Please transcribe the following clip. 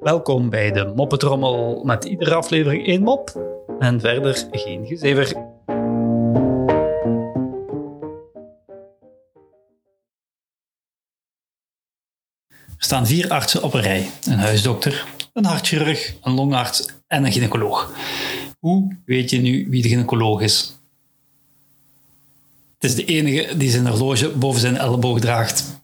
Welkom bij de Moppetrommel met iedere aflevering één mop en verder geen gezever. Er staan vier artsen op een rij. Een huisdokter, een hartchirurg, een longarts en een gynaecoloog. Hoe weet je nu wie de gynaecoloog is? Het is de enige die zijn horloge boven zijn elleboog draagt.